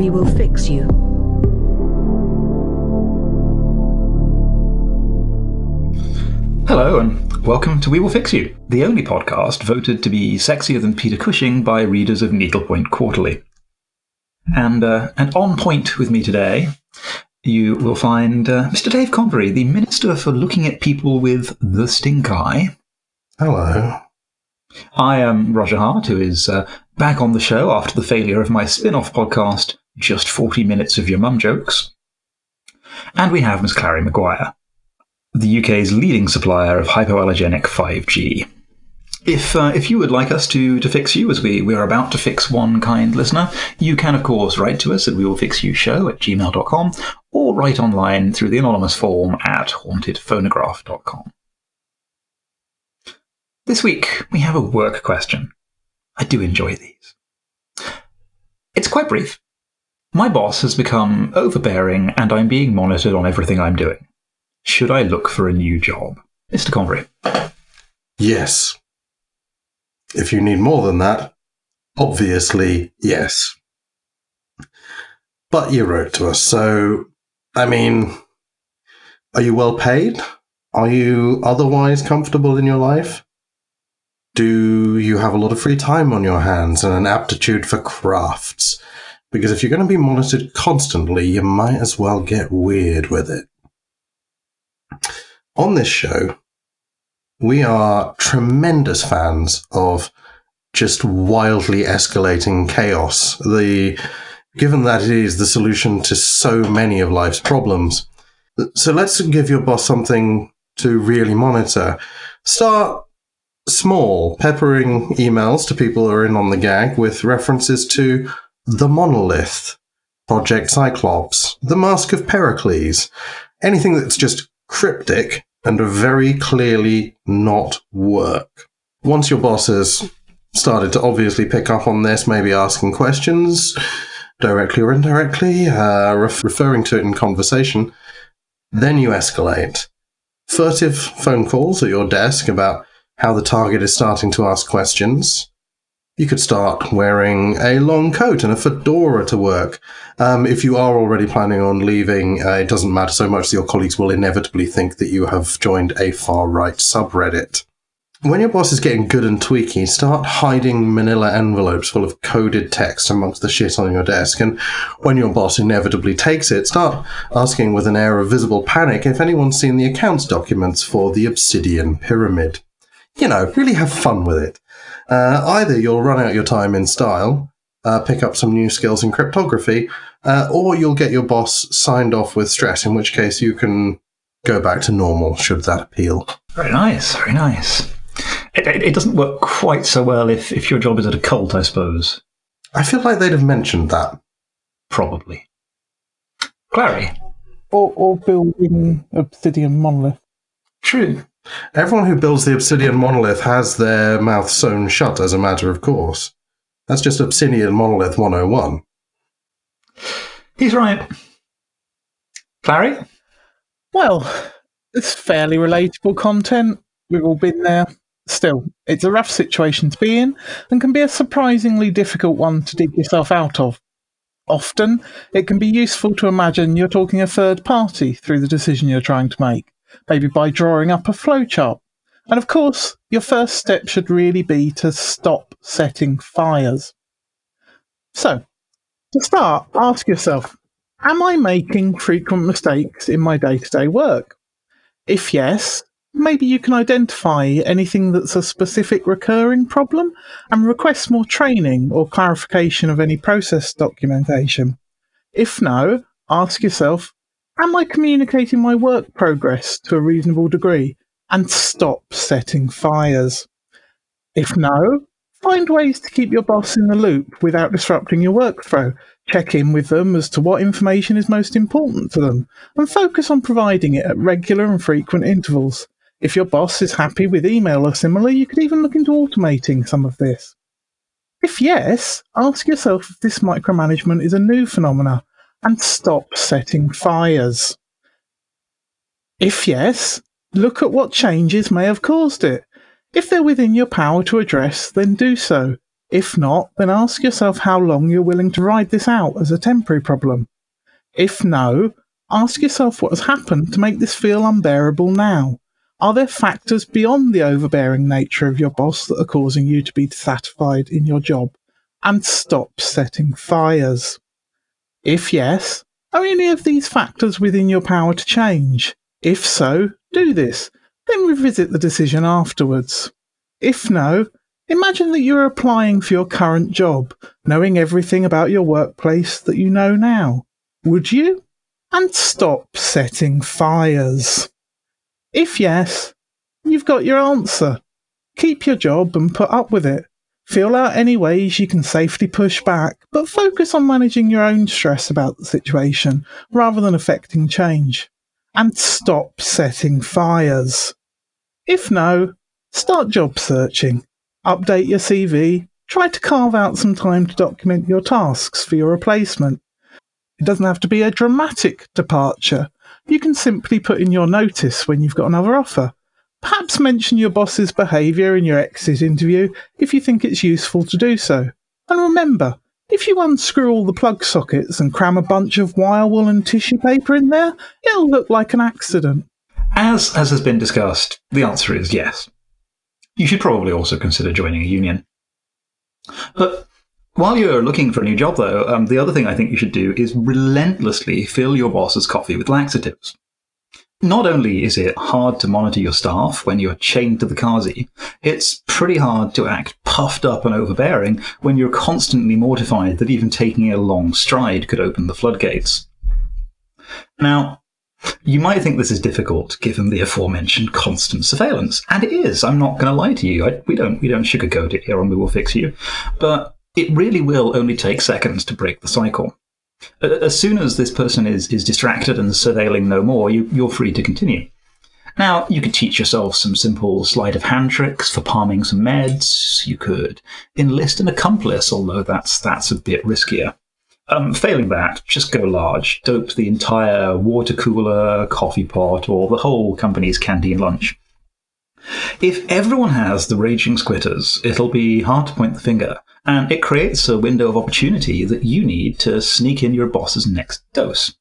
We will fix you. Hello, and welcome to We Will Fix You, the only podcast voted to be sexier than Peter Cushing by readers of Needlepoint Quarterly. And, uh, and on point with me today, you will find uh, Mr. Dave Convery, the Minister for Looking at People with the Stink Eye. Hello. I am Roger Hart, who is uh, back on the show after the failure of my spin off podcast, Just 40 Minutes of Your Mum Jokes. And we have Miss Clary Maguire the UK's leading supplier of hypoallergenic 5G. If, uh, if you would like us to, to fix you, as we, we are about to fix one kind listener, you can, of course, write to us at wewillfixyoushow at gmail.com or write online through the anonymous form at hauntedphonograph.com. This week, we have a work question. I do enjoy these. It's quite brief. My boss has become overbearing and I'm being monitored on everything I'm doing. Should I look for a new job? Mr. Convery. Yes. If you need more than that, obviously, yes. But you wrote to us, so, I mean, are you well paid? Are you otherwise comfortable in your life? Do you have a lot of free time on your hands and an aptitude for crafts? Because if you're going to be monitored constantly, you might as well get weird with it. On this show, we are tremendous fans of just wildly escalating chaos. The given that it is the solution to so many of life's problems. So let's give your boss something to really monitor. Start small, peppering emails to people who are in on the gag with references to the monolith, Project Cyclops, the Mask of Pericles, anything that's just cryptic and very clearly not work. Once your boss has started to obviously pick up on this, maybe asking questions directly or indirectly, uh, ref- referring to it in conversation, then you escalate. Furtive phone calls at your desk about how the target is starting to ask questions, you could start wearing a long coat and a fedora to work. Um, if you are already planning on leaving, uh, it doesn't matter so much. That your colleagues will inevitably think that you have joined a far right subreddit. When your boss is getting good and tweaky, start hiding manila envelopes full of coded text amongst the shit on your desk. And when your boss inevitably takes it, start asking with an air of visible panic if anyone's seen the accounts documents for the Obsidian Pyramid. You know, really have fun with it. Uh, either you'll run out your time in style, uh, pick up some new skills in cryptography, uh, or you'll get your boss signed off with stress, in which case you can go back to normal should that appeal. Very nice, very nice. It, it, it doesn't work quite so well if, if your job is at a cult, I suppose. I feel like they'd have mentioned that. Probably. Clary? Or, or building obsidian monolith. True. Everyone who builds the obsidian monolith has their mouth sewn shut as a matter of course. That's just Obsidian Monolith 101. He's right. Clary? Well, it's fairly relatable content. We've all been there. Still, it's a rough situation to be in and can be a surprisingly difficult one to dig yourself out of. Often, it can be useful to imagine you're talking a third party through the decision you're trying to make maybe by drawing up a flowchart. And of course, your first step should really be to stop setting fires. So, to start, ask yourself Am I making frequent mistakes in my day to day work? If yes, maybe you can identify anything that's a specific recurring problem and request more training or clarification of any process documentation. If no, ask yourself Am I communicating my work progress to a reasonable degree? And stop setting fires. If no, find ways to keep your boss in the loop without disrupting your workflow. Check in with them as to what information is most important to them, and focus on providing it at regular and frequent intervals. If your boss is happy with email or similar, you could even look into automating some of this. If yes, ask yourself if this micromanagement is a new phenomena and stop setting fires? If yes, look at what changes may have caused it. If they're within your power to address, then do so. If not, then ask yourself how long you're willing to ride this out as a temporary problem. If no, ask yourself what has happened to make this feel unbearable now. Are there factors beyond the overbearing nature of your boss that are causing you to be dissatisfied in your job? And stop setting fires. If yes, are any of these factors within your power to change? If so, do this, then revisit the decision afterwards. If no, imagine that you're applying for your current job, knowing everything about your workplace that you know now. Would you? And stop setting fires. If yes, you've got your answer. Keep your job and put up with it. Feel out any ways you can safely push back, but focus on managing your own stress about the situation rather than affecting change. And stop setting fires. If no, start job searching. Update your CV. Try to carve out some time to document your tasks for your replacement. It doesn't have to be a dramatic departure. You can simply put in your notice when you've got another offer. Perhaps mention your boss's behaviour in your exit interview if you think it's useful to do so. And remember, if you unscrew all the plug sockets and cram a bunch of wire wool and tissue paper in there, it'll look like an accident. As, as has been discussed, the answer is yes. You should probably also consider joining a union. But while you're looking for a new job, though, um, the other thing I think you should do is relentlessly fill your boss's coffee with laxatives. Not only is it hard to monitor your staff when you're chained to the Kazi, it's pretty hard to act puffed up and overbearing when you're constantly mortified that even taking a long stride could open the floodgates. Now, you might think this is difficult given the aforementioned constant surveillance, and it is. I'm not going to lie to you. I, we don't we don't sugarcoat it here on We Will Fix You, but it really will only take seconds to break the cycle. As soon as this person is, is distracted and surveilling no more, you, you're free to continue. Now, you could teach yourself some simple sleight of hand tricks for palming some meds. You could enlist an accomplice, although that's, that's a bit riskier. Um, failing that, just go large. Dope the entire water cooler, coffee pot, or the whole company's canteen lunch. If everyone has the raging squitters, it'll be hard to point the finger, and it creates a window of opportunity that you need to sneak in your boss's next dose.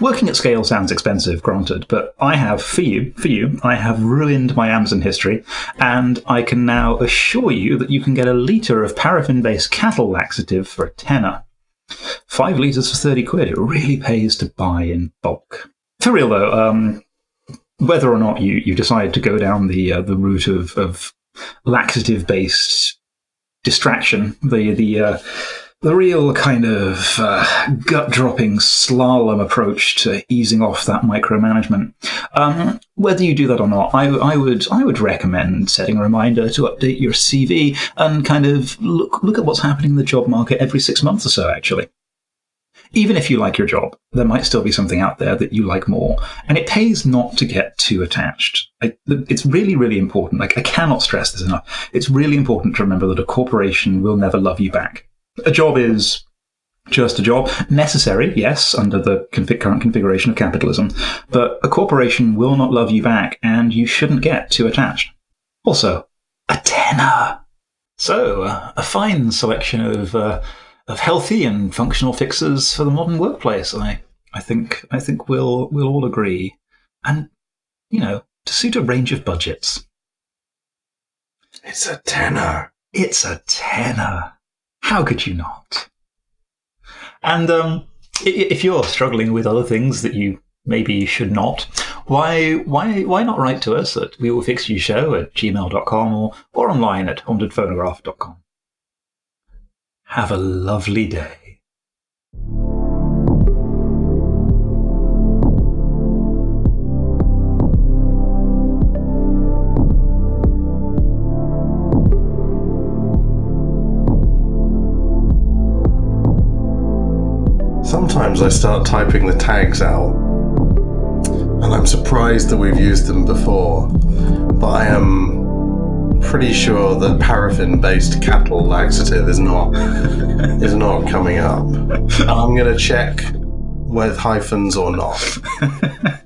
Working at scale sounds expensive, granted, but I have, for you, for you, I have ruined my Amazon history, and I can now assure you that you can get a litre of paraffin-based cattle laxative for a tenner. Five litres for 30 quid. It really pays to buy in bulk. For real though, um, whether or not you, you decide to go down the uh, the route of, of laxative based distraction, the the uh, the real kind of uh, gut dropping slalom approach to easing off that micromanagement. Um, whether you do that or not, I, I would I would recommend setting a reminder to update your CV and kind of look look at what's happening in the job market every six months or so. Actually, even if you like your job, there might still be something out there that you like more. And it pays not to get too attached. It's really, really important. Like, I cannot stress this enough. It's really important to remember that a corporation will never love you back. A job is just a job. Necessary, yes, under the config- current configuration of capitalism. But a corporation will not love you back, and you shouldn't get too attached. Also, a tenner. So, uh, a fine selection of. Uh, of healthy and functional fixes for the modern workplace. I, I think, I think we'll, we'll all agree. And, you know, to suit a range of budgets. It's a tenner. It's a tenner. How could you not? And um, if you're struggling with other things that you maybe you should not, why why why not write to us at we will fix you show at gmail.com or, or online at hauntedphonograph.com. Have a lovely day. Sometimes I start typing the tags out, and I'm surprised that we've used them before, but I am pretty sure that paraffin-based cattle laxative is not is not coming up. I'm going to check with hyphens or not.